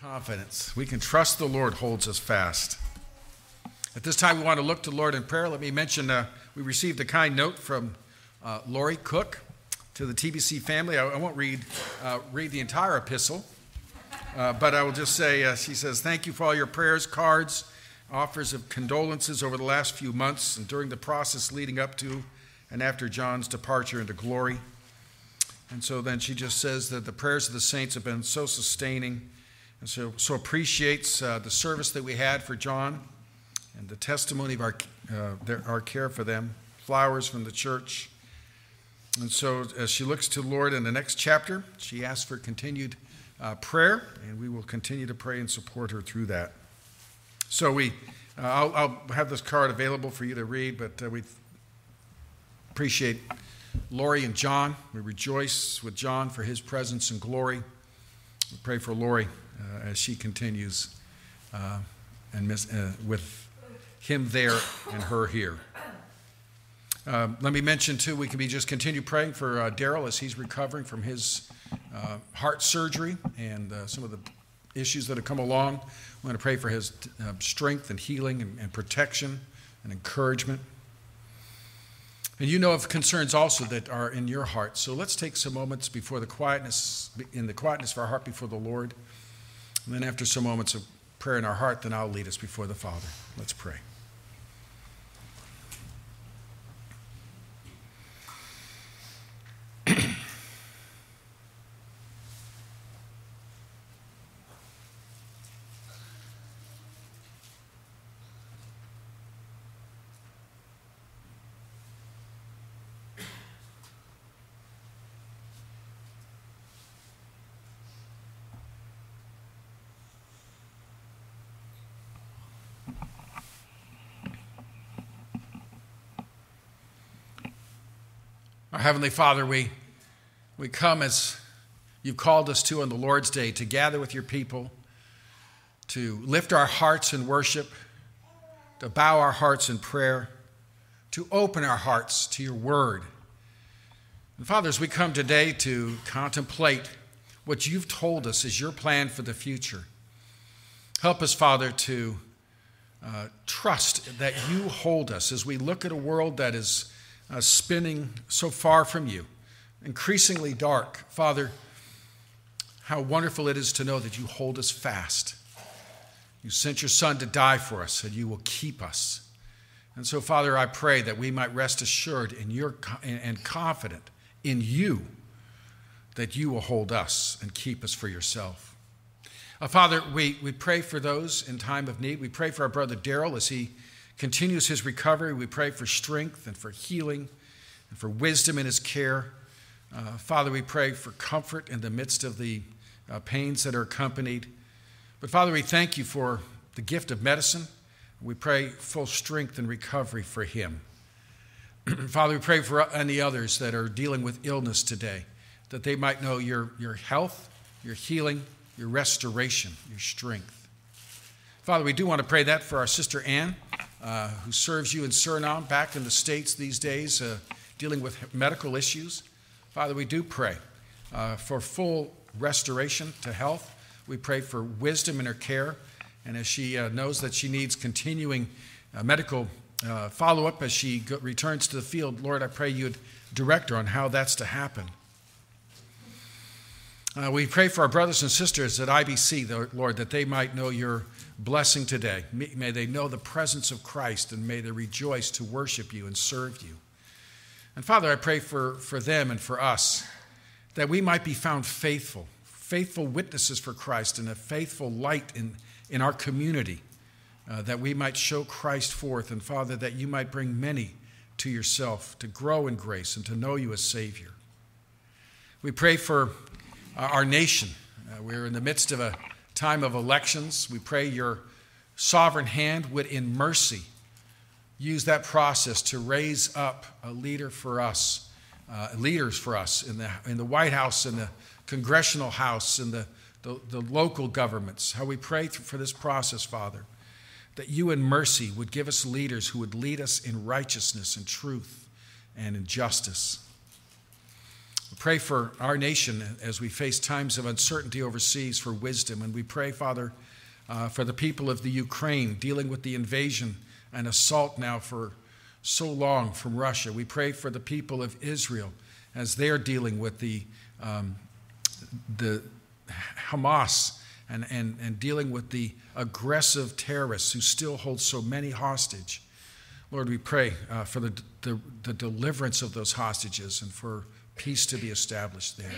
confidence. We can trust the Lord holds us fast. At this time, we want to look to the Lord in prayer. Let me mention uh, we received a kind note from uh, Lori Cook to the TBC family. I, I won't read, uh, read the entire epistle, uh, but I will just say uh, she says, Thank you for all your prayers, cards, offers of condolences over the last few months and during the process leading up to and after John's departure into glory. And so then she just says that the prayers of the saints have been so sustaining and so, so appreciates uh, the service that we had for John and the testimony of our, uh, their, our care for them, flowers from the church. And so as she looks to the Lord in the next chapter, she asks for continued uh, prayer, and we will continue to pray and support her through that. So we, uh, I'll, I'll, have this card available for you to read, but uh, we appreciate Lori and John. We rejoice with John for his presence and glory. We pray for Lori as she continues uh, and miss, uh, with him there and her here. Um, let me mention too, we can be just continue praying for uh, Daryl as he's recovering from his uh, heart surgery and uh, some of the issues that have come along. We want to pray for his strength and healing and, and protection and encouragement. And you know of concerns also that are in your heart. So let's take some moments before the quietness, in the quietness of our heart before the Lord. And then after some moments of prayer in our heart, then I'll lead us before the Father. Let's pray. Our Heavenly Father, we, we come as you've called us to on the Lord's Day to gather with your people, to lift our hearts in worship, to bow our hearts in prayer, to open our hearts to your word. And Father, as we come today to contemplate what you've told us is your plan for the future, help us, Father, to uh, trust that you hold us as we look at a world that is uh, spinning so far from you, increasingly dark. Father, how wonderful it is to know that you hold us fast. You sent your Son to die for us, and you will keep us. And so, Father, I pray that we might rest assured in your and confident in you that you will hold us and keep us for yourself. Uh, Father, we, we pray for those in time of need. We pray for our brother Daryl as he continues his recovery. We pray for strength and for healing and for wisdom in his care. Uh, Father, we pray for comfort in the midst of the uh, pains that are accompanied. But Father, we thank you for the gift of medicine. We pray full strength and recovery for him. Father, we pray for any others that are dealing with illness today, that they might know your, your health, your healing, your restoration, your strength. Father, we do want to pray that for our sister Ann uh, who serves you in Suriname, back in the States these days, uh, dealing with medical issues. Father, we do pray uh, for full restoration to health. We pray for wisdom in her care. And as she uh, knows that she needs continuing uh, medical follow up as she go- returns to the field, Lord, I pray you'd direct her on how that's to happen. We pray for our brothers and sisters at IBC, Lord, that they might know your blessing today. May they know the presence of Christ and may they rejoice to worship you and serve you. And Father, I pray for, for them and for us that we might be found faithful, faithful witnesses for Christ and a faithful light in, in our community, uh, that we might show Christ forth. And Father, that you might bring many to yourself to grow in grace and to know you as Savior. We pray for uh, our nation. Uh, we're in the midst of a time of elections. We pray your sovereign hand would, in mercy, use that process to raise up a leader for us, uh, leaders for us in the, in the White House, in the Congressional House, in the, the, the local governments. How we pray for this process, Father, that you in mercy would give us leaders who would lead us in righteousness and truth and in justice. Pray for our nation as we face times of uncertainty overseas for wisdom. And we pray, Father, uh, for the people of the Ukraine dealing with the invasion and assault now for so long from Russia. We pray for the people of Israel as they're dealing with the, um, the Hamas and, and, and dealing with the aggressive terrorists who still hold so many hostage. Lord, we pray uh, for the, the, the deliverance of those hostages and for peace to be established there.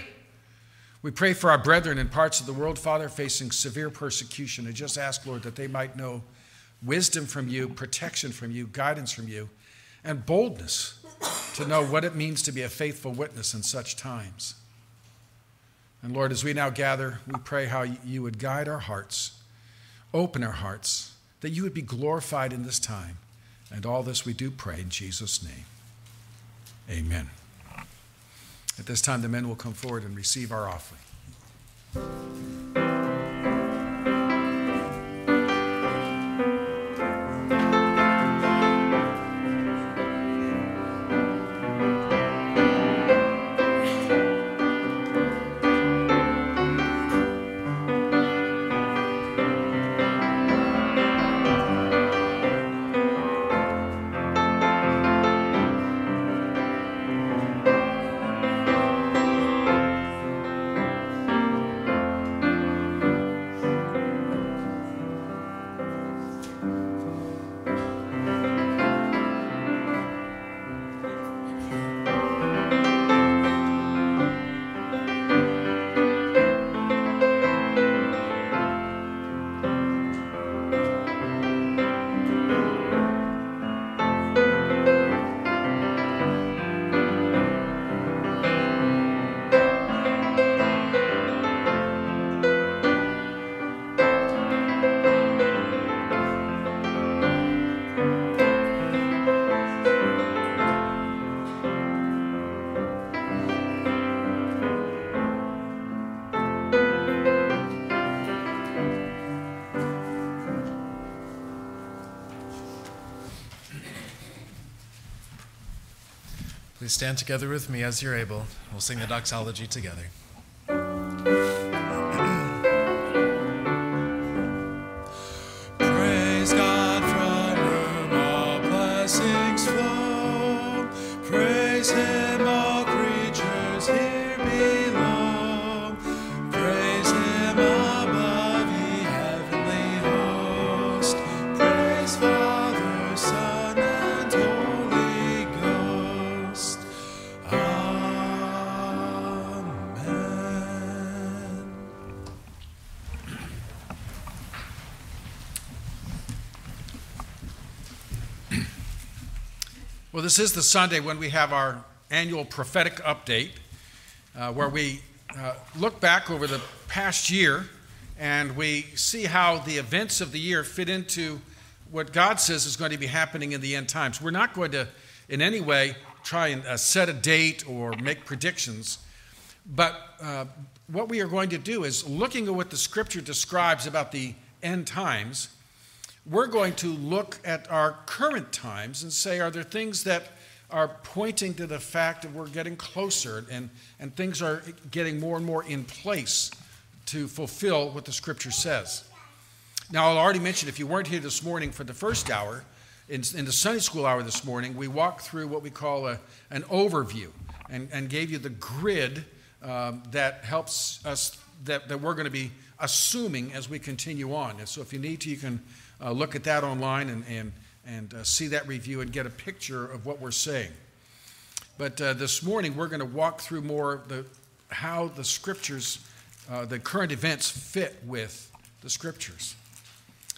We pray for our brethren in parts of the world, Father, facing severe persecution, and just ask, Lord, that they might know wisdom from you, protection from you, guidance from you, and boldness to know what it means to be a faithful witness in such times. And Lord, as we now gather, we pray how you would guide our hearts, open our hearts, that you would be glorified in this time. And all this we do pray in Jesus' name. Amen. At this time, the men will come forward and receive our offering. Stand together with me as you're able. We'll sing the doxology together. This is the Sunday when we have our annual prophetic update, uh, where we uh, look back over the past year and we see how the events of the year fit into what God says is going to be happening in the end times. We're not going to, in any way, try and uh, set a date or make predictions, but uh, what we are going to do is looking at what the scripture describes about the end times we're going to look at our current times and say, are there things that are pointing to the fact that we're getting closer and, and things are getting more and more in place to fulfill what the scripture says? Now, I'll already mention if you weren't here this morning for the first hour, in, in the Sunday school hour this morning, we walked through what we call a, an overview and, and gave you the grid um, that helps us, that, that we're going to be assuming as we continue on. And so if you need to, you can uh, look at that online and, and, and uh, see that review and get a picture of what we're saying. But uh, this morning, we're going to walk through more the, how the scriptures, uh, the current events fit with the scriptures.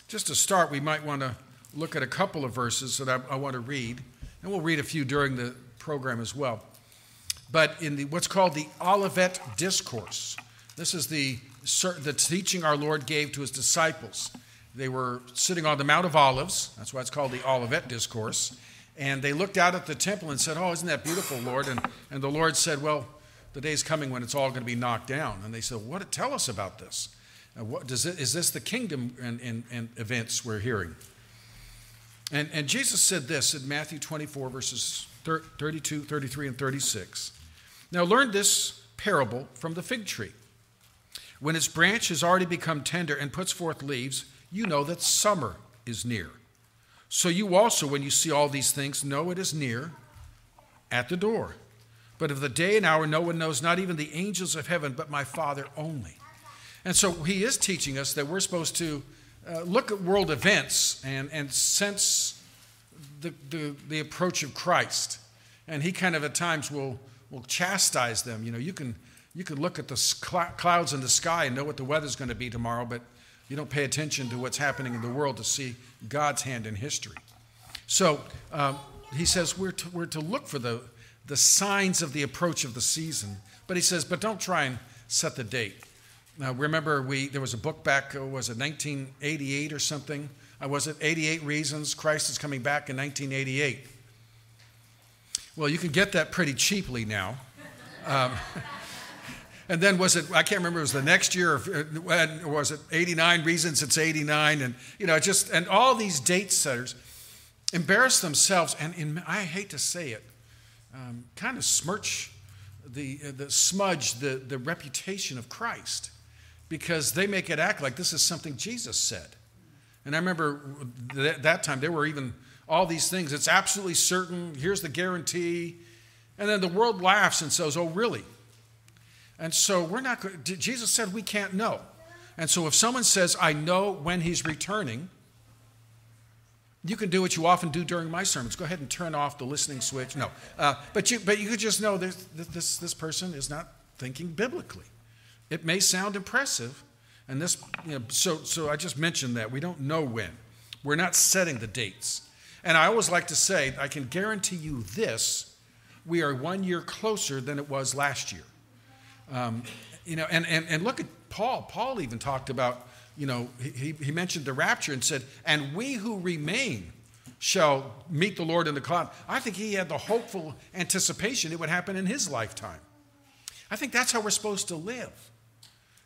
Just to start, we might want to look at a couple of verses that I, I want to read, and we'll read a few during the program as well. But in the, what's called the Olivet Discourse, this is the, the teaching our Lord gave to his disciples they were sitting on the Mount of Olives. That's why it's called the Olivet Discourse. And they looked out at the temple and said, Oh, isn't that beautiful, Lord? And, and the Lord said, Well, the day's coming when it's all going to be knocked down. And they said, What? Tell us about this. Uh, what, does it, is this the kingdom and, and, and events we're hearing? And, and Jesus said this in Matthew 24, verses 32, 33, and 36. Now, learn this parable from the fig tree. When its branch has already become tender and puts forth leaves, you know that summer is near. So you also, when you see all these things, know it is near at the door. But of the day and hour, no one knows, not even the angels of heaven, but my Father only. And so he is teaching us that we're supposed to uh, look at world events and, and sense the, the, the approach of Christ. And he kind of at times will, will chastise them. You know, you can, you can look at the clouds in the sky and know what the weather's going to be tomorrow, but you don't pay attention to what's happening in the world to see God's hand in history. So um, he says we're to, we're to look for the, the signs of the approach of the season. But he says, but don't try and set the date. Now, remember, we, there was a book back, uh, was it 1988 or something? I was it 88 Reasons Christ is Coming Back in 1988? Well, you can get that pretty cheaply now. Um, and then was it, I can't remember, it was the next year, or uh, was it 89 Reasons It's 89? And, you know, just, and all these date setters embarrass themselves, and in, I hate to say it, um, kind of smirch the, uh, the smudge the, the reputation of Christ because they make it act like this is something Jesus said. And I remember th- that time there were even all these things. It's absolutely certain. Here's the guarantee. And then the world laughs and says, Oh, really? And so we're not, Jesus said we can't know. And so if someone says, I know when he's returning, you can do what you often do during my sermons. Go ahead and turn off the listening switch. No. Uh, but, you, but you could just know this, this, this person is not thinking biblically. It may sound impressive, and this, you know, so, so I just mentioned that. We don't know when. We're not setting the dates. And I always like to say, I can guarantee you this we are one year closer than it was last year. Um, you know, and, and, and look at Paul. Paul even talked about, you know, he, he mentioned the rapture and said, and we who remain shall meet the Lord in the cloud. I think he had the hopeful anticipation it would happen in his lifetime. I think that's how we're supposed to live,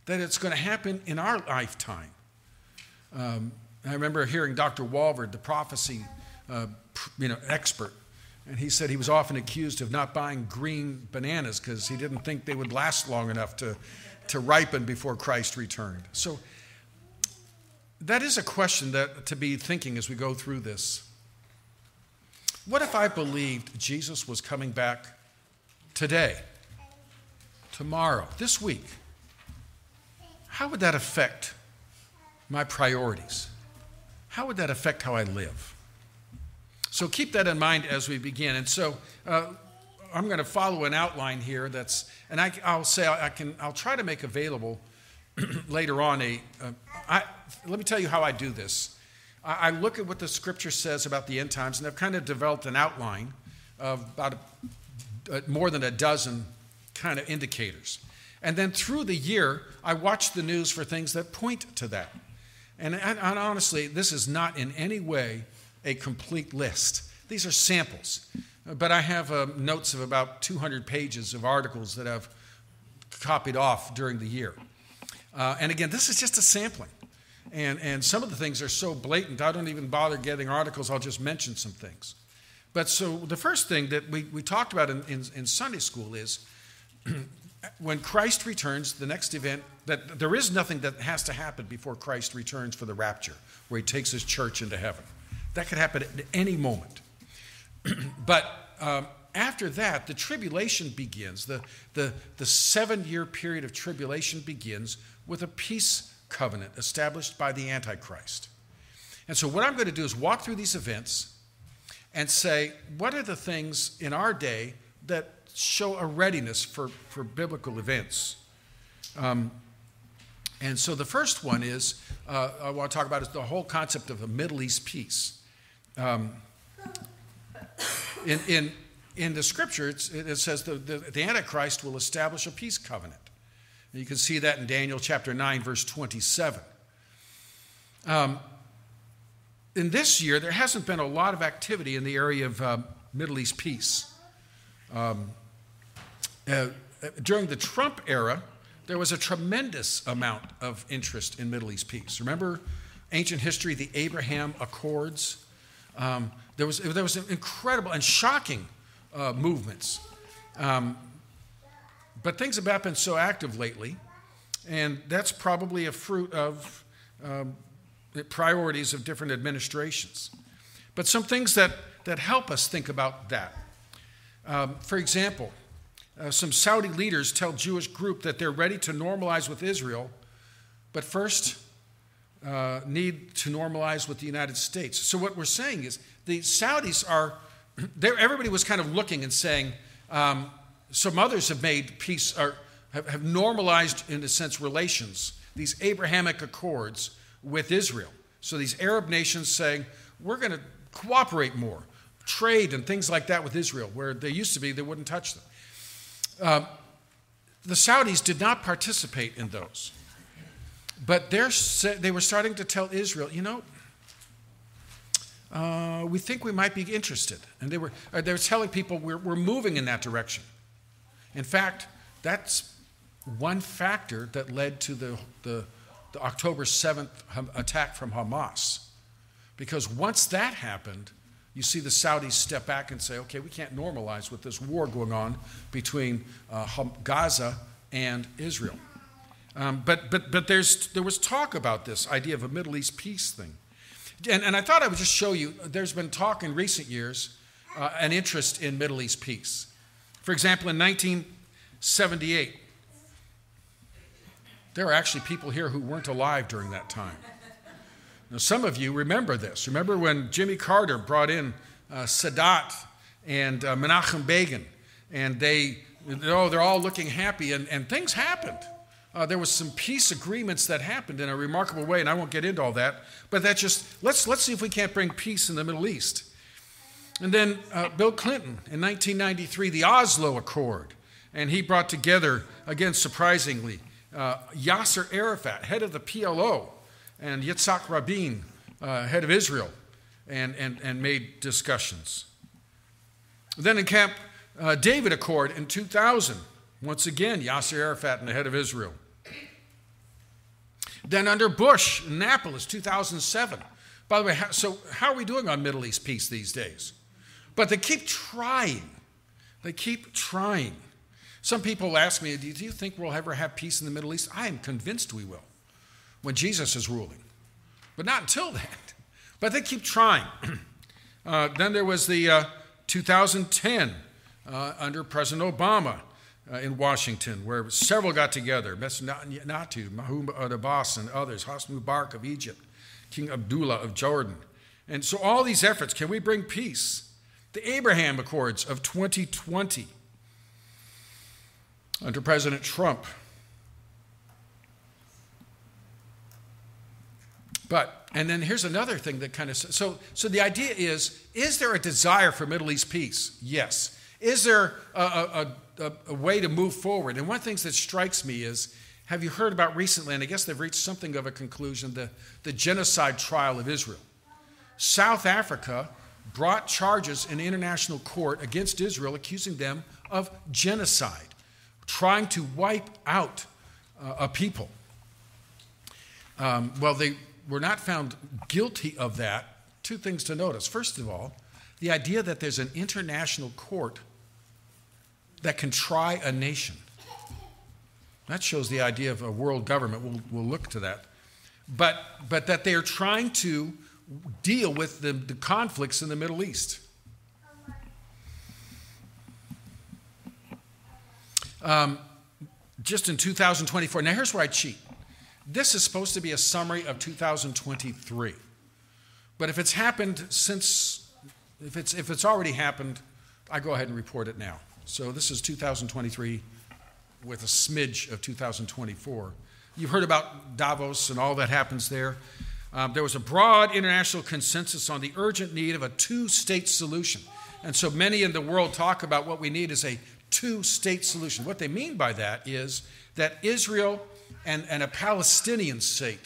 that it's going to happen in our lifetime. Um, I remember hearing Dr. Walvoord, the prophecy uh, you know, expert, and he said he was often accused of not buying green bananas because he didn't think they would last long enough to, to ripen before Christ returned. So that is a question that to be thinking as we go through this. What if I believed Jesus was coming back today, tomorrow, this week? How would that affect my priorities? How would that affect how I live? So keep that in mind as we begin. And so uh, I'm going to follow an outline here that's, and I, will say I can, I'll try to make available later on a. Uh, I, let me tell you how I do this. I, I, look at what the scripture says about the end times, and I've kind of developed an outline of about a, a, more than a dozen kind of indicators. And then through the year, I watch the news for things that point to that. And, and, and honestly, this is not in any way a complete list. These are samples. But I have uh, notes of about 200 pages of articles that I've copied off during the year. Uh, and again, this is just a sampling. And, and some of the things are so blatant, I don't even bother getting articles, I'll just mention some things. But so the first thing that we, we talked about in, in, in Sunday school is when Christ returns, the next event, that there is nothing that has to happen before Christ returns for the rapture, where he takes his church into heaven. That could happen at any moment. but um, after that, the tribulation begins. The, the, the seven year period of tribulation begins with a peace covenant established by the Antichrist. And so, what I'm going to do is walk through these events and say, what are the things in our day that show a readiness for, for biblical events? Um, and so, the first one is uh, I want to talk about is the whole concept of a Middle East peace. Um, in, in, in the scripture, it says the, the, the, Antichrist will establish a peace covenant. And you can see that in Daniel chapter 9, verse 27. Um, in this year, there hasn't been a lot of activity in the area of uh, Middle East peace. Um, uh, during the Trump era, there was a tremendous amount of interest in Middle East peace. Remember ancient history, the Abraham Accords? Um, there, was, there was incredible and shocking uh, movements. Um, but things have not been so active lately, and that's probably a fruit of um, the priorities of different administrations. But some things that, that help us think about that. Um, for example, uh, some Saudi leaders tell Jewish group that they're ready to normalize with Israel, but first uh, need to normalize with the United States. So what we're saying is the Saudis are, everybody was kind of looking and saying, um, some others have made peace, or have, have normalized, in a sense, relations, these Abrahamic accords with Israel. So these Arab nations saying, we're going to cooperate more, trade and things like that with Israel, where they used to be, they wouldn't touch them. Uh, the Saudis did not participate in those. But they were starting to tell Israel, you know, uh, we think we might be interested. And they were, uh, they were telling people we're, we're moving in that direction. In fact, that's one factor that led to the, the, the October 7th attack from Hamas. Because once that happened, you see the Saudis step back and say, okay, we can't normalize with this war going on between uh, Gaza and Israel. Um, but but, but there's, there was talk about this idea of a Middle East peace thing. And, and I thought I would just show you there's been talk in recent years, uh, an interest in Middle East peace. For example, in 1978, there are actually people here who weren't alive during that time. Now, some of you remember this. Remember when Jimmy Carter brought in uh, Sadat and uh, Menachem Begin, and they, oh, they're all looking happy, and, and things happened. Uh, there was some peace agreements that happened in a remarkable way, and I won't get into all that. But that just let's let's see if we can't bring peace in the Middle East. And then uh, Bill Clinton in 1993, the Oslo Accord, and he brought together again surprisingly uh, Yasser Arafat, head of the PLO, and Yitzhak Rabin, uh, head of Israel, and, and, and made discussions. Then in Camp uh, David Accord in 2000, once again, Yasser Arafat and the head of Israel. Then under Bush, Annapolis, 2007. By the way, so how are we doing on Middle East peace these days? But they keep trying. They keep trying. Some people ask me, Do you think we'll ever have peace in the Middle East? I am convinced we will when Jesus is ruling. But not until then. But they keep trying. uh, then there was the uh, 2010 uh, under President Obama uh, in Washington, where several got together Netanyahu, Mahmoud Abbas, and others, Hosni Mubarak of Egypt, King Abdullah of Jordan. And so, all these efforts can we bring peace? The Abraham Accords of 2020 under President Trump. But, and then here's another thing that kind of, so, so the idea is is there a desire for Middle East peace? Yes. Is there a, a, a, a, way to move forward? And one of the things that strikes me is have you heard about recently, and I guess they've reached something of a conclusion, the, the genocide trial of Israel? South Africa brought charges in international court against Israel, accusing them of genocide, trying to wipe out uh, a people. Um, well, they were not found guilty of that. Two things to notice. First of all, the idea that there's an international court that can try a nation. That shows the idea of a world government. We'll, we'll look to that. But, but that they are trying to deal with the, the conflicts in the Middle East. Um, just in 2024. Now, here's where I cheat. This is supposed to be a summary of 2023. But if it's happened since, if it's, if it's already happened, I go ahead and report it now. So this is 2023 with a smidge of 2024. You've heard about Davos and all that happens there. Um, there was a broad international consensus on the urgent need of a two state solution. And so many in the world talk about what we need is a two state solution. What they mean by that is that Israel and, and a Palestinian state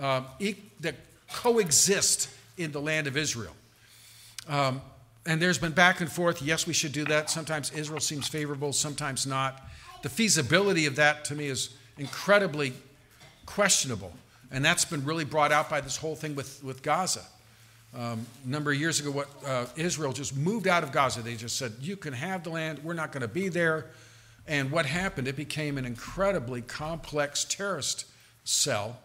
um, e- that coexist in the land of Israel. Um, and there's been back and forth. Yes, we should do that. Sometimes Israel seems favorable, sometimes not. The feasibility of that to me is incredibly questionable. And that's been really brought out by this whole thing with, with Gaza. Um, a number of years ago, what uh, Israel just moved out of Gaza. They just said, "You can have the land. We're not going to be there." And what happened? It became an incredibly complex terrorist cell.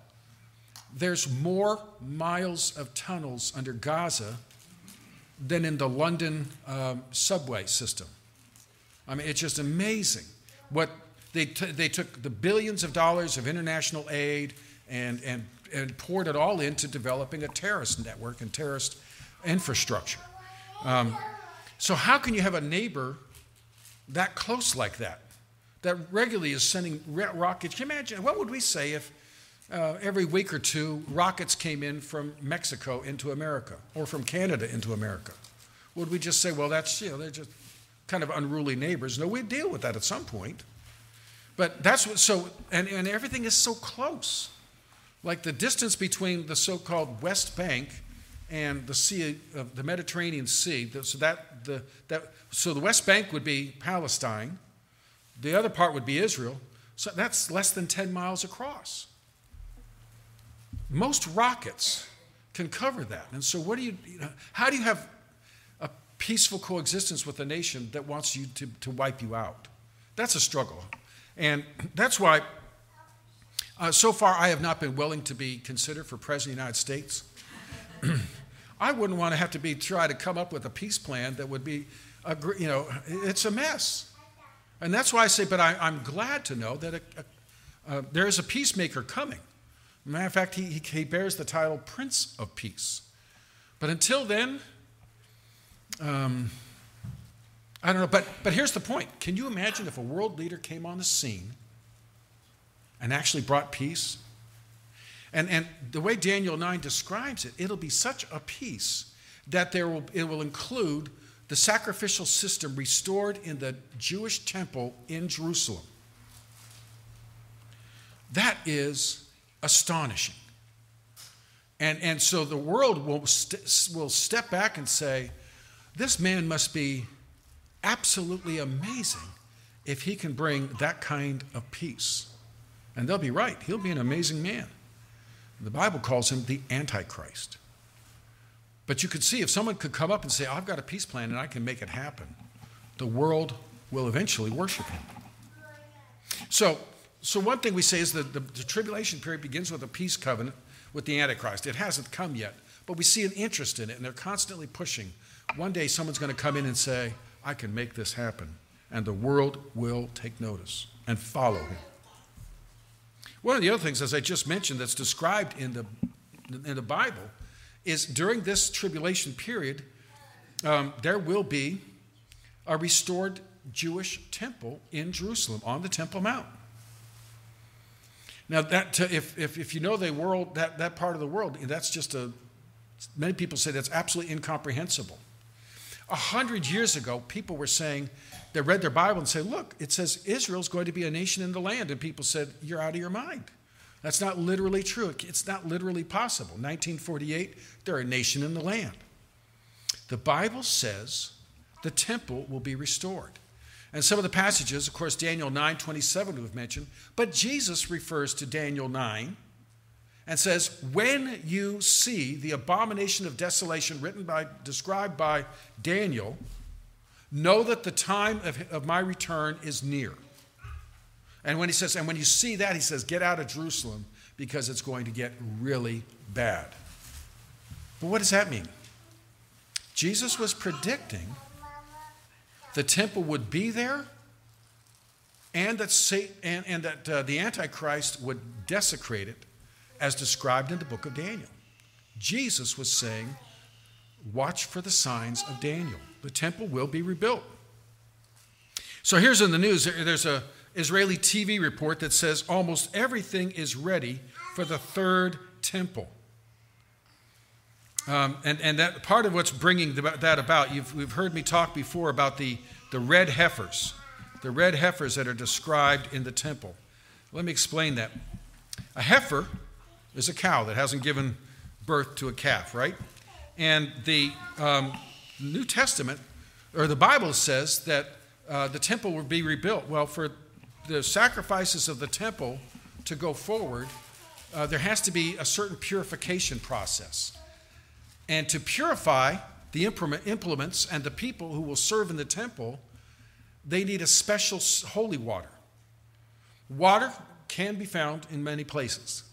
There's more miles of tunnels under Gaza than in the London um, subway system. I mean, it's just amazing what they, they took the billions of dollars of international aid and, and, and poured it all into developing a terrorist network and terrorist infrastructure. Um, so, how can you have a neighbor that close like that, that regularly is sending rockets? Can you imagine? What would we say if uh, every week or two rockets came in from Mexico into America or from Canada into America? Would we just say, well, that's, you know, they're just kind of unruly neighbors? No, we'd deal with that at some point. But that's what, so, and, and everything is so close. Like the distance between the so called West Bank and the sea of the Mediterranean Sea. So that the that so the West Bank would be Palestine, the other part would be Israel. So that's less than 10 miles across. Most rockets can cover that. And so what do you, you know, how do you have a peaceful coexistence with a nation that wants you to, to wipe you out? That's a struggle. And that's why uh, so far I have not been willing to be considered for President of the United States. I wouldn't want to have to be try to come up with a peace plan that would be, a, you know, it's a mess. And that's why I say, but I, am glad to know that a, a, uh, there is a peacemaker coming. Matter of fact, he, he bears the title Prince of Peace. But until then, um, I don't know. But, but here's the point Can you imagine if a world leader came on the scene and actually brought peace? And, and the way Daniel 9 describes it, it'll be such a peace that there will, it will include the sacrificial system restored in the Jewish temple in Jerusalem. That is astonishing. And, and so the world will, st- will step back and say, this man must be absolutely amazing if he can bring that kind of peace. And they'll be right. He'll be an amazing man. The Bible calls him the Antichrist. But you could see if someone could come up and say, I've got a peace plan and I can make it happen, the world will eventually worship him. So, so one thing we say is that the, the tribulation period begins with a peace covenant with the Antichrist. It hasn't come yet, but we see an interest in it, and they're constantly pushing. One day someone's going to come in and say, I can make this happen, and the world will take notice and follow him. One of the other things, as I just mentioned, that's described in the, in the Bible is during this tribulation period, um, there will be a restored Jewish temple in Jerusalem on the Temple Mount. Now, that if, if, if you know the world, that, that part of the world, that's just a, many people say that's absolutely incomprehensible. A hundred years ago, people were saying, they read their Bible and say, Look, it says Israel's going to be a nation in the land. And people said, You're out of your mind. That's not literally true. It's not literally possible. 1948, they're a nation in the land. The Bible says the temple will be restored. And some of the passages, of course, Daniel 9 27 we've mentioned, but Jesus refers to Daniel 9 and says, When you see the abomination of desolation written by, described by Daniel, know that the time of, of my return is near. And when he says, and when you see that, he says, Get out of Jerusalem because it's going to get really bad. But what does that mean? Jesus was predicting the temple would be there and that, Satan, and, and that uh, the Antichrist would desecrate it as described in the book of Daniel. Jesus was saying, Watch for the signs of Daniel. The temple will be rebuilt. So here's in the news there's a Israeli TV report that says almost everything is ready for the third temple. Um, and, and that part of what's bringing that about, you've, we've heard me talk before about the, the red heifers, the red heifers that are described in the temple. Let me explain that. A heifer is a cow that hasn't given birth to a calf, right? And the um, New Testament, or the Bible says that uh, the temple will be rebuilt. Well, for the sacrifices of the temple to go forward, uh, there has to be a certain purification process. And to purify the implements and the people who will serve in the temple, they need a special holy water. Water can be found in many places.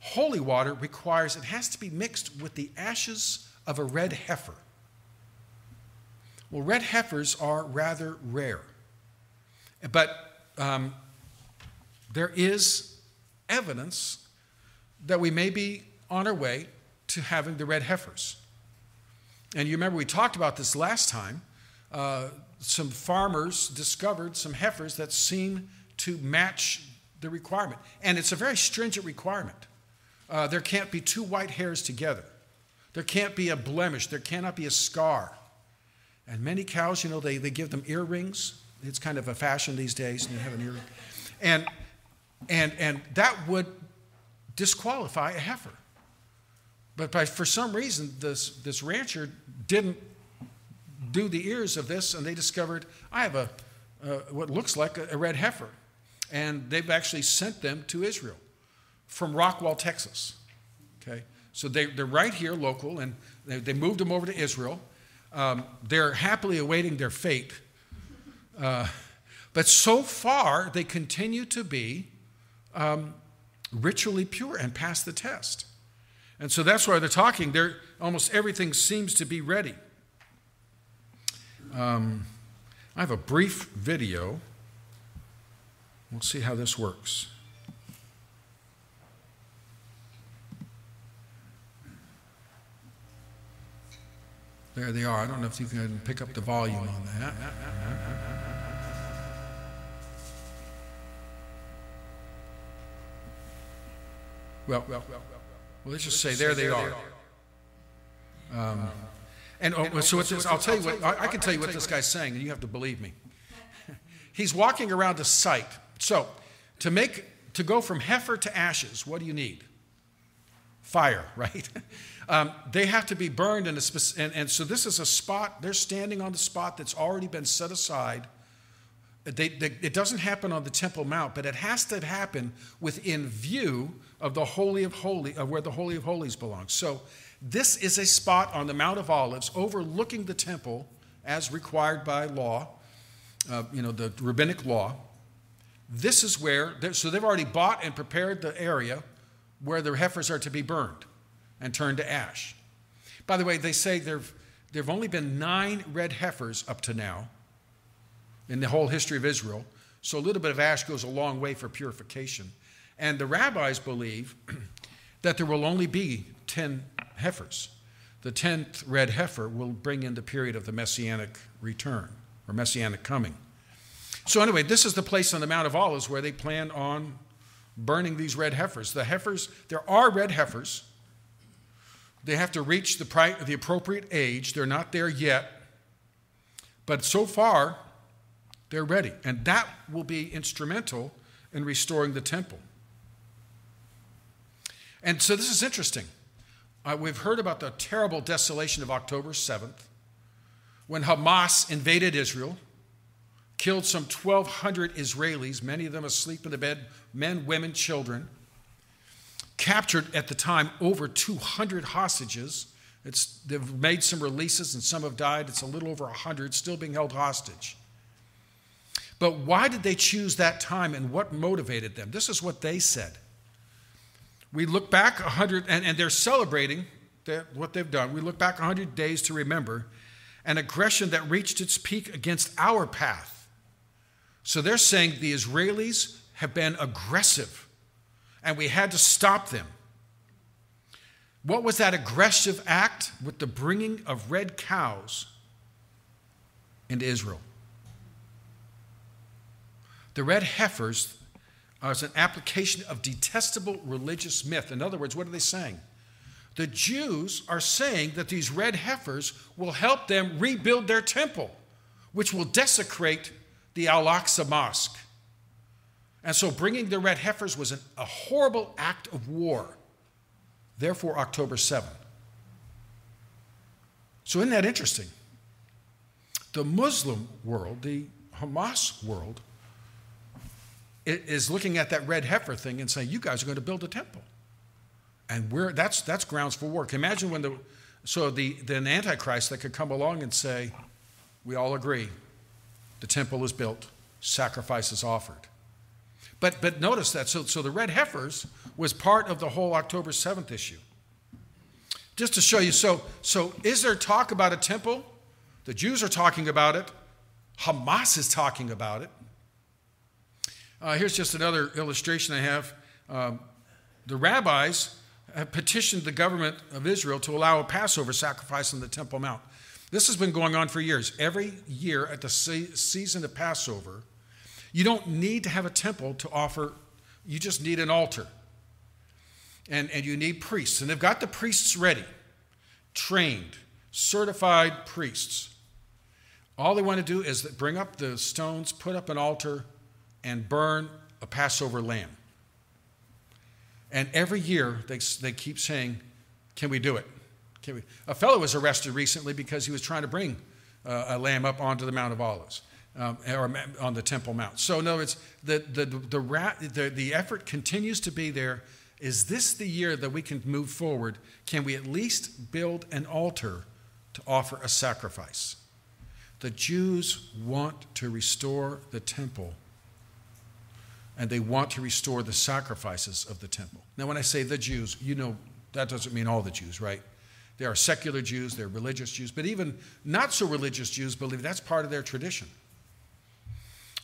Holy water requires it has to be mixed with the ashes of a red heifer. Well, red heifers are rather rare. But um, there is evidence that we may be on our way to having the red heifers. And you remember we talked about this last time. Uh, some farmers discovered some heifers that seem to match the requirement. And it's a very stringent requirement. Uh, there can't be two white hairs together, there can't be a blemish, there cannot be a scar. And many cows, you know, they, they give them earrings. It's kind of a fashion these days, and you have an earring. And, and, and that would disqualify a heifer. But by, for some reason, this, this rancher didn't do the ears of this, and they discovered I have a, uh, what looks like a, a red heifer. And they've actually sent them to Israel from Rockwall, Texas. Okay? So they, they're right here, local, and they, they moved them over to Israel. Um, they're happily awaiting their fate. Uh, but so far, they continue to be um, ritually pure and pass the test. And so that's why they're talking. They're, almost everything seems to be ready. Um, I have a brief video. We'll see how this works. There they are. I don't know if you can pick up the volume on that. Well, well, well, well let's just say there they are. Um, and oh, so what this, I'll tell you what, I, I can tell you what this guy's saying, and you have to believe me. He's walking around a site. So, to make, to go from heifer to ashes, what do you need? Fire, right? Um, they have to be burned in a specific, and, and, so this is a spot, they're standing on the spot that's already been set aside. They, they, it doesn't happen on the Temple Mount, but it has to happen within view of the Holy of Holy, of where the Holy of Holies belongs. So this is a spot on the Mount of Olives overlooking the temple as required by law, uh, you know, the rabbinic law. This is where, so they've already bought and prepared the area where the heifers are to be burned and turned to ash. By the way, they say there have only been nine red heifers up to now in the whole history of Israel. So a little bit of ash goes a long way for purification. And the rabbis believe that there will only be 10 heifers. The 10th red heifer will bring in the period of the messianic return or messianic coming. So, anyway, this is the place on the Mount of Olives where they plan on burning these red heifers. The heifers, there are red heifers they have to reach the, the appropriate age. They're not there yet. But so far, they're ready. And that will be instrumental in restoring the temple. And so this is interesting. Uh, we've heard about the terrible desolation of October 7th when Hamas invaded Israel, killed some 1,200 Israelis, many of them asleep in the bed, men, women, children captured at the time over 200 hostages. It's, they've made some releases and some have died. It's a little over 100 still being held hostage. But why did they choose that time and what motivated them? This is what they said. We look back 100, and, and they're celebrating what they've done. We look back 100 days to remember an aggression that reached its peak against our path. So they're saying the Israelis have been aggressive and we had to stop them. What was that aggressive act with the bringing of red cows into Israel? The red heifers are an application of detestable religious myth. In other words, what are they saying? The Jews are saying that these red heifers will help them rebuild their temple, which will desecrate the Al Aqsa Mosque. And so bringing the red heifers was an, a horrible act of war. Therefore, October 7. So, isn't that interesting? The Muslim world, the Hamas world, is looking at that red heifer thing and saying, You guys are going to build a temple. And we're, that's, that's grounds for war. Imagine when the, so the, the Antichrist that could come along and say, We all agree, the temple is built, sacrifice is offered. But, but notice that. So, so the red heifers was part of the whole October 7th issue. Just to show you, so, so is there talk about a temple? The Jews are talking about it. Hamas is talking about it. Uh, here's just another illustration I have. Um, the rabbis have petitioned the government of Israel to allow a Passover sacrifice on the Temple Mount. This has been going on for years. Every year at the season of Passover, you don't need to have a temple to offer, you just need an altar. And, and you need priests. And they've got the priests ready, trained, certified priests. All they want to do is bring up the stones, put up an altar, and burn a Passover lamb. And every year they, they keep saying, Can we do it? Can we? A fellow was arrested recently because he was trying to bring uh, a lamb up onto the Mount of Olives. Um, or on the Temple Mount. So, no, it's the, the, the, the, the effort continues to be there. Is this the year that we can move forward? Can we at least build an altar to offer a sacrifice? The Jews want to restore the temple and they want to restore the sacrifices of the temple. Now, when I say the Jews, you know that doesn't mean all the Jews, right? There are secular Jews, there are religious Jews, but even not so religious Jews believe that's part of their tradition.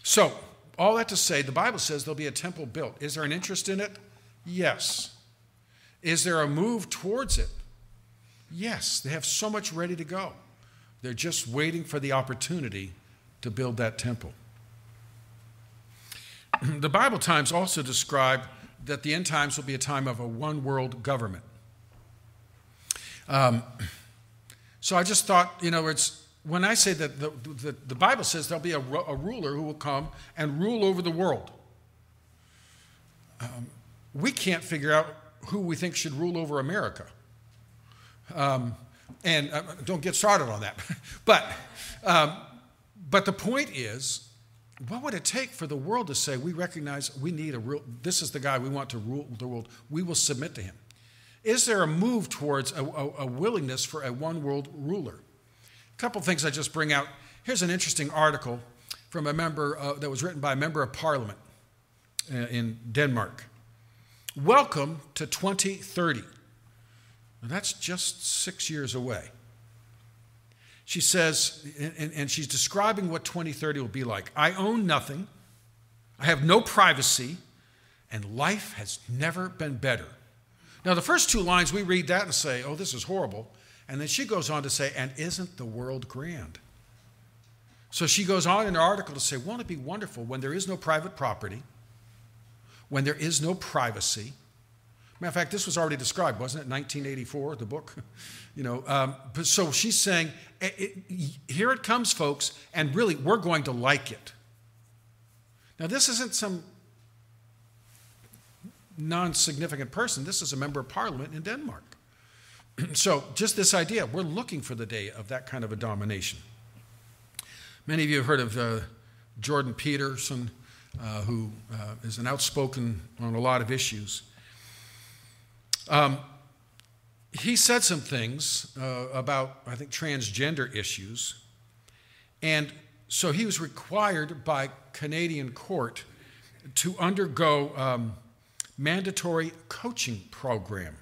So, all that to say, the Bible says there'll be a temple built. Is there an interest in it? Yes. Is there a move towards it? Yes. They have so much ready to go. They're just waiting for the opportunity to build that temple. the Bible times also describe that the end times will be a time of a one world government. Um, so I just thought, you know, it's when I say that the, the, the Bible says there'll be a, a, ruler who will come and rule over the world. Um, we can't figure out who we think should rule over America. Um, and uh, don't get started on that. but, um, but the point is, what would it take for the world to say, we recognize we need a real, this is the guy we want to rule the world, we will submit to him? Is there a move towards a, a, a willingness for a one world ruler? A couple things I just bring out. Here's an interesting article from a member uh, that was written by a member of parliament uh, in Denmark. Welcome to 2030. And that's just six years away. She says, and, and, she's describing what 2030 will be like. I own nothing, I have no privacy, and life has never been better. Now, the first two lines, we read that and say, oh, this is horrible. And then she goes on to say, and isn't the world grand? So she goes on in her article to say, won't it be wonderful when there is no private property, when there is no privacy, Matter of fact, this was already described, wasn't it? 1984, the book. you know, um, so she's saying, it, it, here it comes, folks, and really, we're going to like it. Now, this isn't some non significant person. This is a member of parliament in Denmark. so, just this idea, we're looking for the day of that kind of a domination. Many of you have heard of uh, Jordan Peterson, uh, who uh, is an outspoken on a lot of issues. Um, he said some things uh, about, I think, transgender issues. And so he was required by Canadian court to undergo um, mandatory coaching program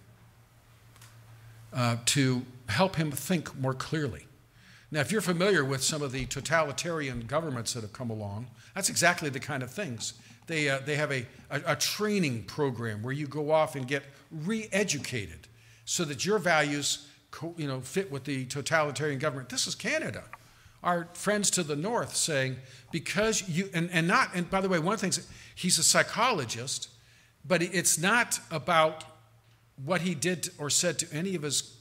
uh, to help him think more clearly. Now, if you're familiar with some of the totalitarian governments that have come along, that's exactly the kind of things. They, uh, they have a, a, a training program where you go off and get re-educated so that your values you know, fit with the totalitarian government. This is Canada. Our friends to the north saying, because you, and, and not, and by the way, one of the things, he's a psychologist, but it's not about what he did or said to any of his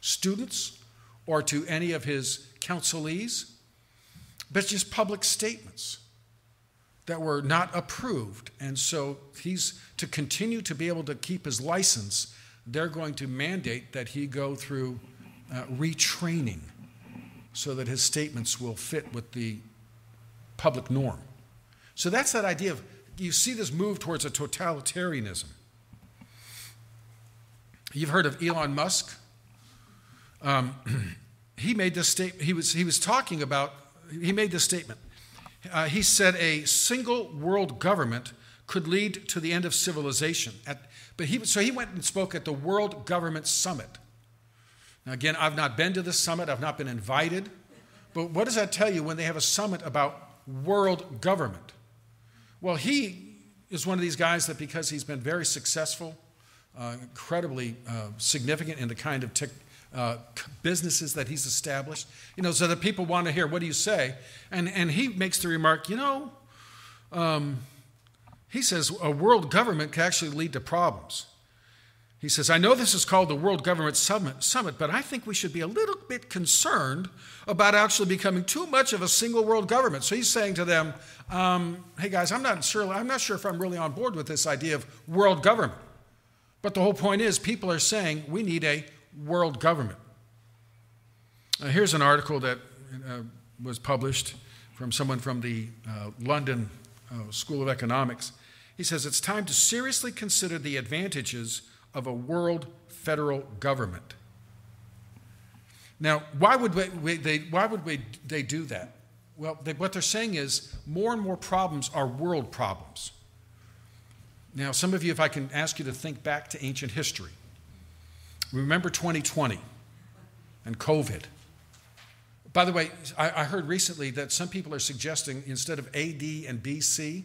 students or to any of his counselees, but just public statements that were not approved. And so he's to continue to be able to keep his license, they're going to mandate that he go through uh, retraining so that his statements will fit with the public norm. So that's that idea of you see this move towards a totalitarianism. You've heard of Elon Musk. Um, he made this statement. He was, he was talking about he made this statement. Uh, he said a single world government could lead to the end of civilization. At, but he, so he went and spoke at the World Government Summit. Now, again, I've not been to this summit, I've not been invited. But what does that tell you when they have a summit about world government? Well, he is one of these guys that because he's been very successful, uh, incredibly uh, significant in the kind of uh, businesses that he's established, you know, so that people want to hear, what do you say? And, and he makes the remark, you know, um, he says a world government can actually lead to problems. He says, I know this is called the World Government Summit, Summit, but I think we should be a little bit concerned about actually becoming too much of a single world government. So he's saying to them, um, hey guys, I'm not sure, I'm not sure if I'm really on board with this idea of world government. But the whole point is, people are saying we need a world government. Here's an article that uh, was published from someone from the uh, London uh, School of Economics. He says it's time to seriously consider the advantages of a world federal government. Now, why would, we, we, they, why would we, they do that? Well, they, what they're saying is more and more problems are world problems. Now, some of you, if I can ask you to think back to ancient history, remember 2020 and COVID. By the way, I, I heard recently that some people are suggesting instead of AD and BC,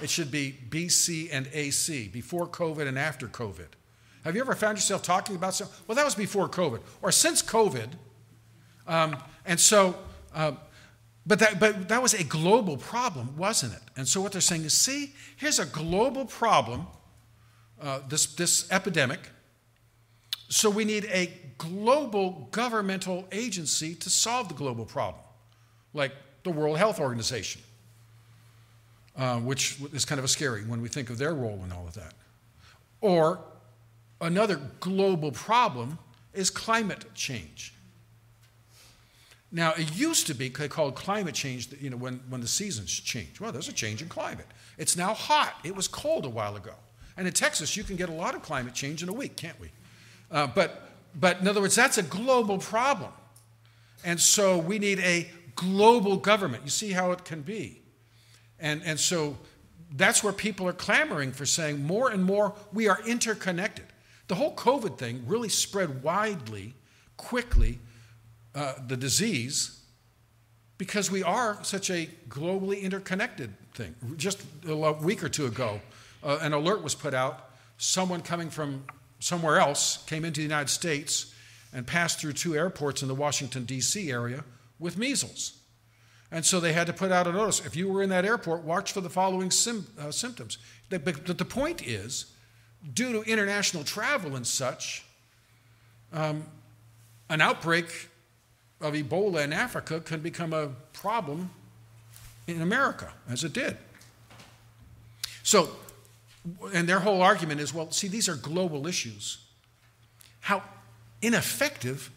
it should be BC and AC, before COVID and after COVID. Have you ever found yourself talking about something? Well, that was before COVID or since COVID. Um, and so, uh, but, that, but that was a global problem, wasn't it? And so what they're saying is see, here's a global problem, uh, this, this epidemic. So we need a global governmental agency to solve the global problem, like the World Health Organization, uh, which is kind of a scary when we think of their role in all of that. Or another global problem is climate change. Now, it used to be called climate change, you know, when, when the seasons change. Well, there's a change in climate. It's now hot. It was cold a while ago. And in Texas, you can get a lot of climate change in a week, can't we? Uh, but but in other words, that's a global problem. And so we need a global government. You see how it can be. And, and so that's where people are clamoring for saying more and more we are interconnected. The whole COVID thing really spread widely, quickly, uh, the disease, because we are such a globally interconnected thing. Just a week or two ago, uh, an alert was put out someone coming from somewhere else came into the United States and passed through two airports in the Washington, D.C. area with measles. And so they had to put out a notice if you were in that airport, watch for the following sim, uh, symptoms. But the point is, due to international travel and such, um, an outbreak of Ebola in Africa can become a problem in America, as it did. So and their whole argument is well, see, these are global issues. How ineffective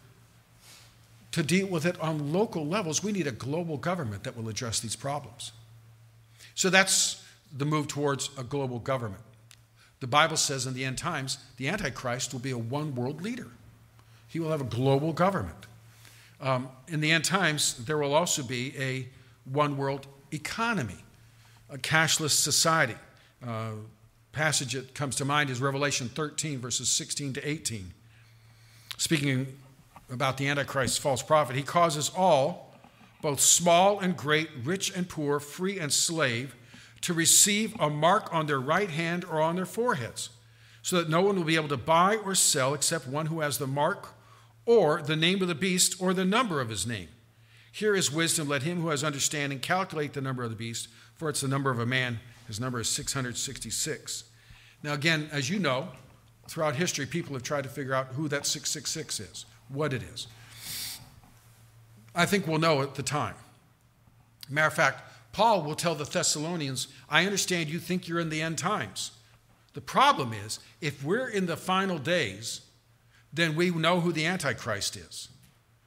to deal with it on local levels. We need a global government that will address these problems. So that's the move towards a global government. The Bible says in the end times, the Antichrist will be a one world leader, he will have a global government. Um, in the end times, there will also be a one world economy, a cashless society. Uh, passage that comes to mind is Revelation 13, verses 16 to 18. Speaking about the Antichrist, false prophet, he causes all, both small and great, rich and poor, free and slave, to receive a mark on their right hand or on their foreheads, so that no one will be able to buy or sell except one who has the mark or the name of the beast or the number of his name. Here is wisdom. Let him who has understanding calculate the number of the beast, for it's the number of a man his number is 666. Now, again, as you know, throughout history, people have tried to figure out who that 666 is, what it is. I think we'll know at the time. Matter of fact, Paul will tell the Thessalonians, I understand you think you're in the end times. The problem is, if we're in the final days, then we know who the Antichrist is.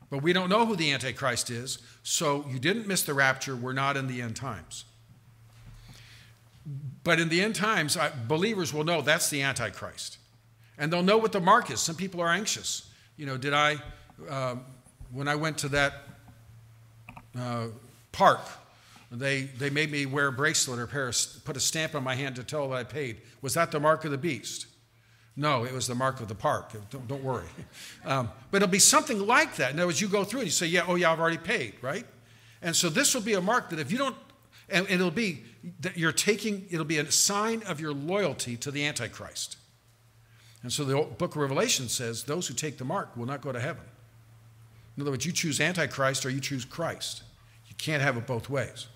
But we don't know who the Antichrist is, so you didn't miss the rapture. We're not in the end times. But in the end times, believers will know that's the Antichrist. And they'll know what the mark is. Some people are anxious. You know, did I, uh, when I went to that uh, park. They, they made me wear a bracelet or pair of, put a stamp on my hand to tell that I paid. Was that the mark of the beast? No, it was the mark of the park. Don't, don't worry. Um, but it'll be something like that. In other words, you go through it, you say, yeah, oh yeah, I've already paid, right? And so this will be a mark that if you don't, and, it'll be that you're taking, it'll be a sign of your loyalty to the Antichrist. And so the book of Revelation says those who take the mark will not go to heaven. In other words, you choose Antichrist or you choose Christ. You can't have it both ways.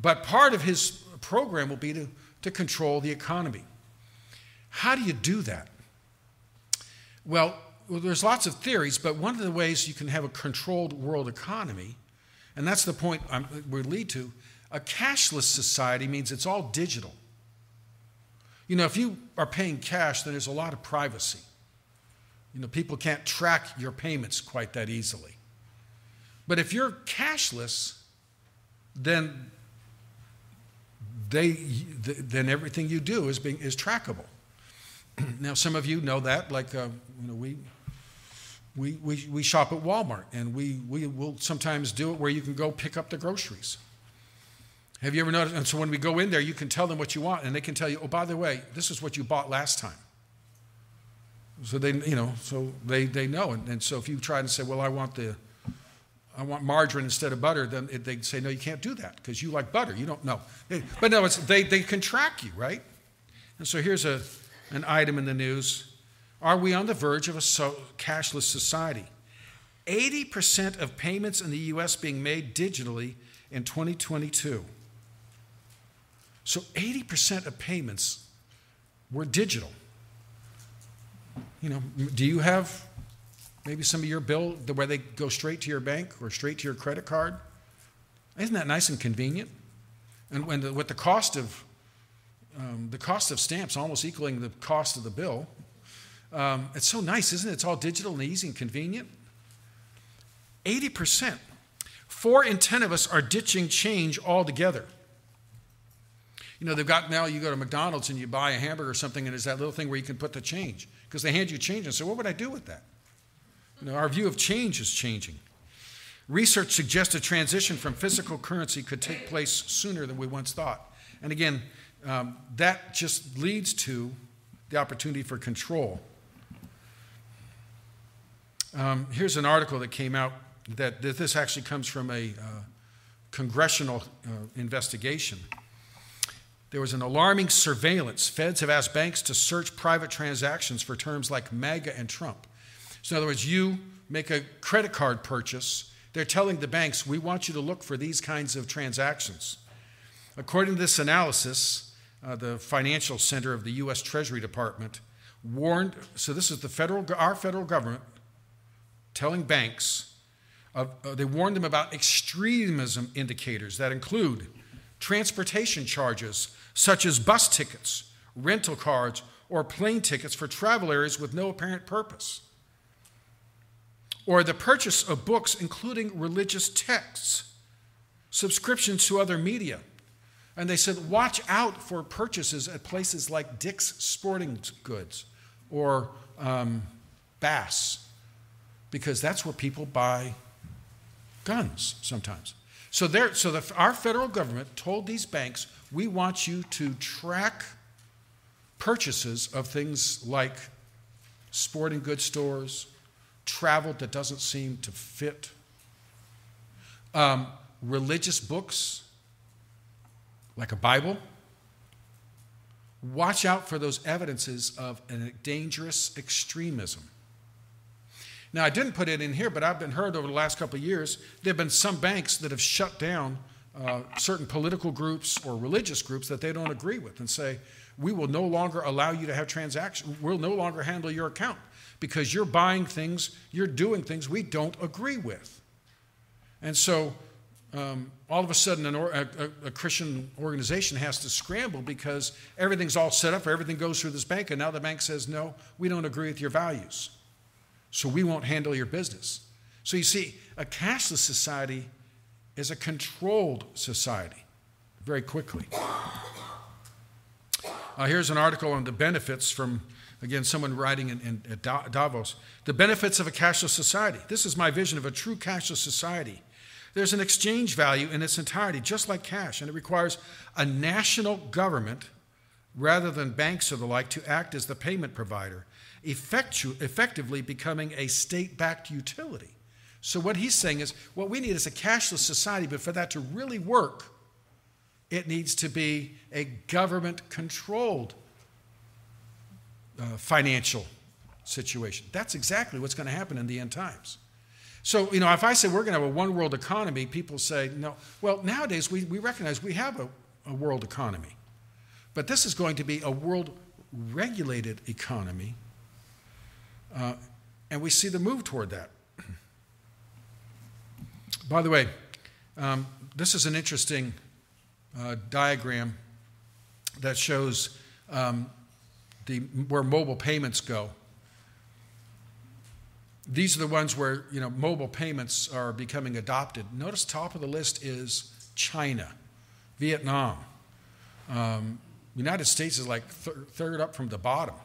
But part of his program will be to, to control the economy. How do you do that? Well, there's lots of theories, but one of the ways you can have a controlled world economy, and that's the point we lead to, a cashless society means it's all digital. You know, if you are paying cash, then there's a lot of privacy. You know, people can't track your payments quite that easily. But if you're cashless, then they then everything you do is being is trackable. now, some of you know that, like uh, you know, we, we we we shop at Walmart, and we we will sometimes do it where you can go pick up the groceries. Have you ever noticed? And so when we go in there, you can tell them what you want, and they can tell you, oh, by the way, this is what you bought last time. So they, you know, so they, they know. And, and so if you try to say, well, I want the, I want margarine instead of butter, then they say, no, you can't do that because you like butter. You don't know. But no, it's, they, they can track you, right? And so here's a, an item in the news. Are we on the verge of a so, cashless society? 80% of payments in the U.S. being made digitally in 2022. So 80% of payments were digital. You know, do you have maybe some of your bill where they go straight to your bank or straight to your credit card? Isn't that nice and convenient? And when the, with the cost of um, the cost of stamps almost equaling the cost of the bill, um, it's so nice, isn't it? It's all digital and easy and convenient. 80%. Four in 10 of us are ditching change altogether. You know, they've got now you go to McDonald's and you buy a hamburger or something, and it's that little thing where you can put the change because they hand you change and say, What would I do with that? You know, our view of change is changing. Research suggests a transition from physical currency could take place sooner than we once thought. And again, um, that just leads to the opportunity for control. Um, here's an article that came out that, that this actually comes from a uh, congressional uh, investigation. There was an alarming surveillance. Feds have asked banks to search private transactions for terms like MAGA and Trump. So, in other words, you make a credit card purchase, they're telling the banks, we want you to look for these kinds of transactions. According to this analysis, uh, the Financial Center of the U.S. Treasury Department warned, so this is the federal, our federal government telling banks, uh, they warned them about extremism indicators that include transportation charges such as bus tickets, rental cards, or plane tickets for travel areas with no apparent purpose, or the purchase of books including religious texts, subscriptions to other media. And they said, watch out for purchases at places like Dick's Sporting Goods or um, Bass, because that's where people buy guns sometimes. So, so the, our federal government told these banks, we want you to track purchases of things like sporting goods stores, travel that doesn't seem to fit, um, religious books like a Bible. Watch out for those evidences of a dangerous extremism. Now, I didn't put it in here, but I've been heard over the last couple of years there have been some banks that have shut down uh, certain political groups or religious groups that they don't agree with and say, we will no longer allow you to have transactions, we'll no longer handle your account because you're buying things, you're doing things we don't agree with. And so um, all of a sudden, or, a, a, Christian organization has to scramble because everything's all set up, everything goes through this bank, and now the bank says, no, we don't agree with your values so we won't handle your business. So you see, a cashless society is a controlled society very quickly. Uh, here's an article on the benefits from, again, someone writing in, in, at Davos. The benefits of a cashless society. This is my vision of a true cashless society. There's an exchange value in its entirety, just like cash, and it requires a national government rather than banks or the like to act as the payment provider, effectu- effectively becoming a state backed utility. So, what he's saying is what we need is a cashless society, but for that to really work, it needs to be a government controlled uh, financial situation. That's exactly what's going to happen in the end times. So, you know, if I say we're going to have a one world economy, people say, no. Well, nowadays we, we recognize we have a, a world economy. But this is going to be a world regulated economy. Uh, and we see the move toward that. By the way, um, this is an interesting uh, diagram that shows um, the, where mobile payments go. These are the ones where you know mobile payments are becoming adopted. Notice top of the list is China, Vietnam. Um, United States is like th- third up from the bottom.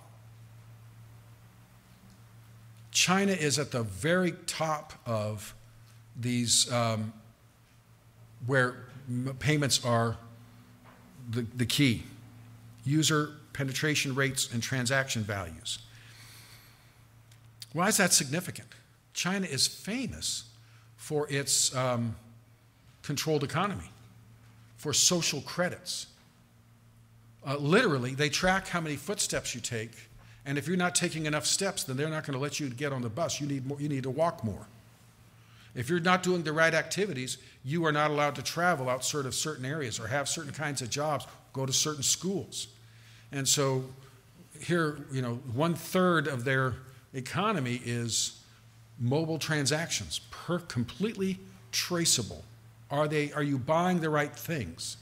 China is at the very top of these um, where payments are the, the key user penetration rates and transaction values. Why is that significant? China is famous for its um, controlled economy, for social credits. Uh, literally, they track how many footsteps you take, and if you're not taking enough steps, then they're not going to let you get on the bus. You need, more, you need to walk more. If you're not doing the right activities, you are not allowed to travel outside of certain areas or have certain kinds of jobs, go to certain schools. And so here, you know, one third of their economy is mobile transactions, per completely traceable. Are they are you buying the right things?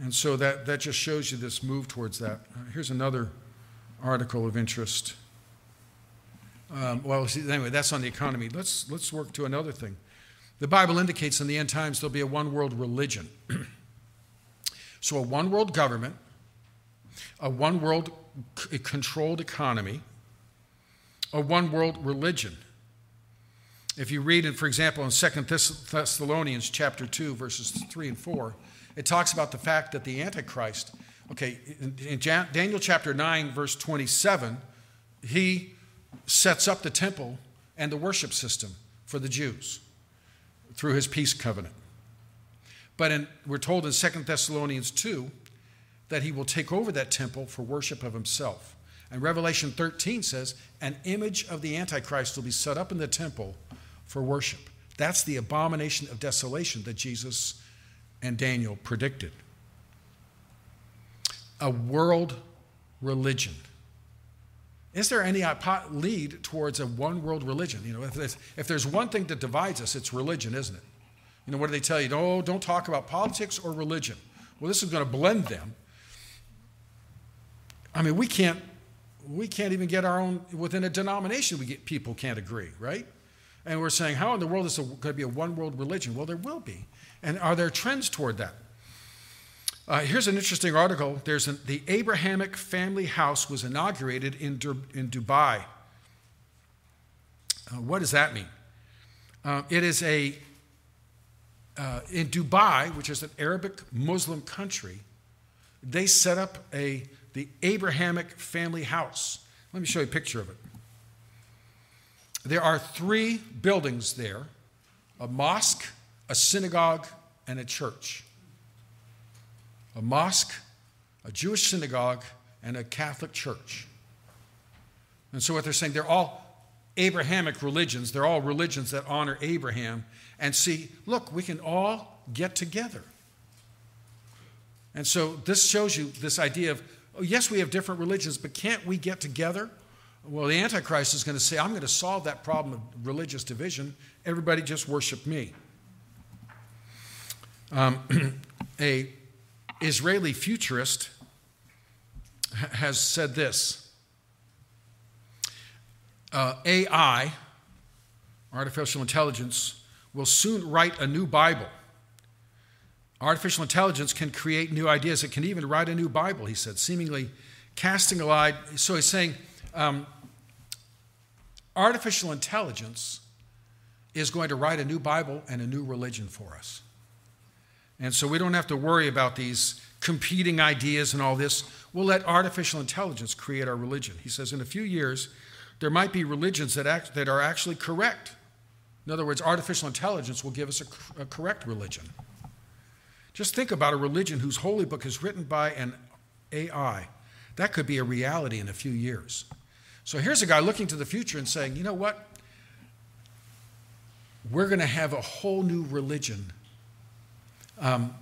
And so that, that just shows you this move towards that. Uh, here's another article of interest. Um, well, anyway, that's on the economy. Let's, let's work to another thing. The Bible indicates in the end times there'll be a one world religion. so, a one world government, a one world controlled economy, a one world religion. If you read it, for example, in 2 Thessalonians chapter 2, verses 3 and 4, it talks about the fact that the Antichrist, okay, in Daniel chapter 9, verse 27, he sets up the temple and the worship system for the Jews through his peace covenant. But in, we're told in 2 Thessalonians 2 that he will take over that temple for worship of himself. And Revelation 13 says, an image of the Antichrist will be set up in the temple for worship. That's the abomination of desolation that Jesus and Daniel predicted. A world religion. Is there any lead towards a one world religion? You know, if there's, if there's one thing that divides us, it's religion, isn't it? You know, what do they tell you? Oh, don't talk about politics or religion. Well, this is going to blend them. I mean, we can't we can't even get our own within a denomination we get people can't agree right and we're saying how in the world is there going to be a one world religion well there will be and are there trends toward that uh, here's an interesting article there's an, the abrahamic family house was inaugurated in, in dubai uh, what does that mean uh, it is a uh, in dubai which is an arabic muslim country they set up a the Abrahamic family house. Let me show you a picture of it. There are three buildings there a mosque, a synagogue, and a church. A mosque, a Jewish synagogue, and a Catholic church. And so, what they're saying, they're all Abrahamic religions. They're all religions that honor Abraham. And see, look, we can all get together. And so, this shows you this idea of oh, yes, we have different religions, but can't we get together? Well, the Antichrist is going to say, I'm going to solve that problem of religious division. Everybody just worship me. Um, a Israeli futurist has said this uh, AI, artificial intelligence, will soon write a new Bible Artificial intelligence can create new ideas. It can even write a new Bible, he said, seemingly casting a lie. So he's saying um, artificial intelligence is going to write a new Bible and a new religion for us. And so we don't have to worry about these competing ideas and all this. We'll let artificial intelligence create our religion. He says in a few years, there might be religions that, act, that are actually correct. In other words, artificial intelligence will give us a, a correct religion. Just think about a religion whose holy book is written by an AI. That could be a reality in a few years. So here's a guy looking to the future and saying, you know what? We're going to have a whole new religion um,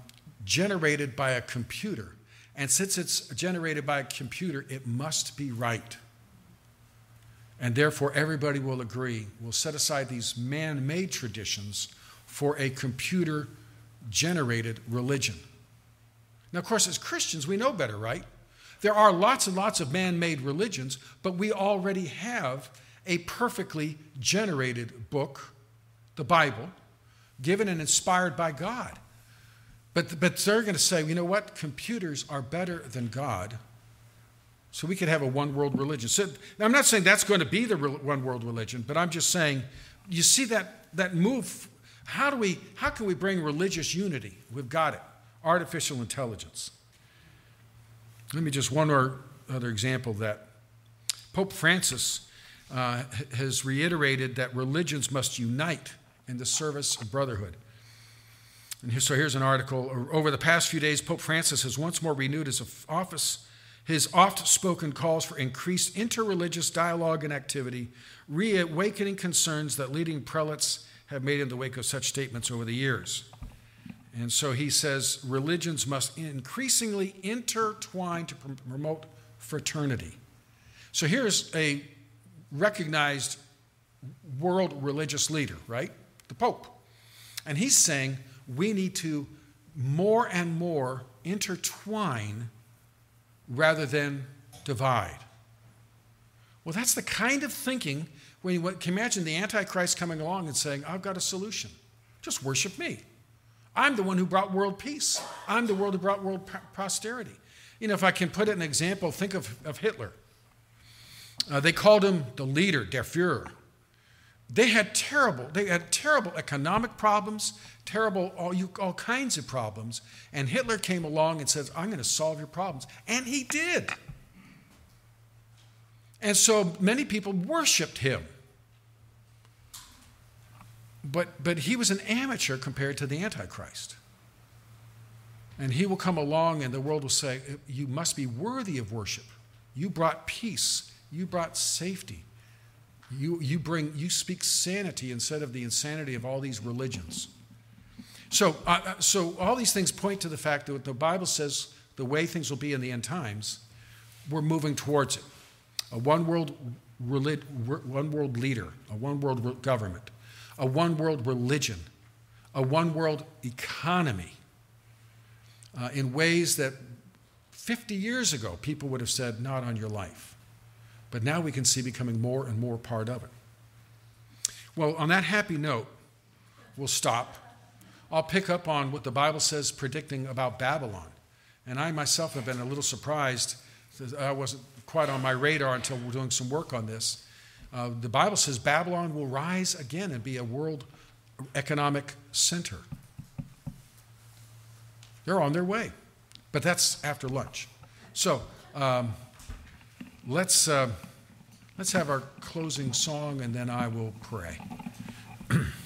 generated by a computer. And since it's generated by a computer, it must be right. And therefore, everybody will agree. We'll set aside these man made traditions for a computer generated religion. Now, of course, as Christians, we know better, right? There are lots and lots of man made religions, but we already have a perfectly generated book, the Bible, given and inspired by God. But, but they're going to say, you know what? Computers are better than God. So we could have a one world religion. So I'm not saying that's going to be the one world religion, but I'm just saying, you see that, that move. How, do we, how can we bring religious unity? We've got it. Artificial intelligence. Let me just one more other example that. Pope Francis uh, has reiterated that religions must unite in the service of brotherhood. And so here's an article. Over the past few days, Pope Francis has once more renewed his office, his oft spoken calls for increased interreligious dialogue and activity, reawakening concerns that leading prelates have made in the wake of such statements over the years. And so he says religions must increasingly intertwine to promote fraternity. So here's a recognized world religious leader, right? The Pope. And he's saying we need to more and more intertwine rather than divide. Well, that's the kind of thinking when you can imagine the Antichrist coming along and saying, I've got a solution. Just worship me. I'm the one who brought world peace. I'm the world who brought world prosperity. You know, if I can put it in an example, think of, of Hitler. Uh, they called him the leader, der Führer. They had terrible, they had terrible economic problems, terrible, all, you, all kinds of problems. And Hitler came along and says, I'm going to solve your problems. And he did. And so many people worshiped him. But, but he was an amateur compared to the Antichrist. And he will come along and the world will say, You must be worthy of worship. You brought peace, you brought safety. You, you bring you speak sanity instead of the insanity of all these religions. So, uh, uh, so all these things point to the fact that the Bible says the way things will be in the end times, we're moving towards it. A one world, one world leader, a one world government, a one world religion, a one world economy uh, in ways that 50 years ago people would have said, not on your life. But now we can see becoming more and more part of it. Well, on that happy note, we'll stop. I'll pick up on what the Bible says predicting about Babylon. And I myself have been a little surprised. I wasn't quite on my radar until we're doing some work on this. Uh, the Bible says Babylon will rise again and be a world economic center. They're on their way, but that's after lunch. So um, let's, uh, let's have our closing song and then I will pray.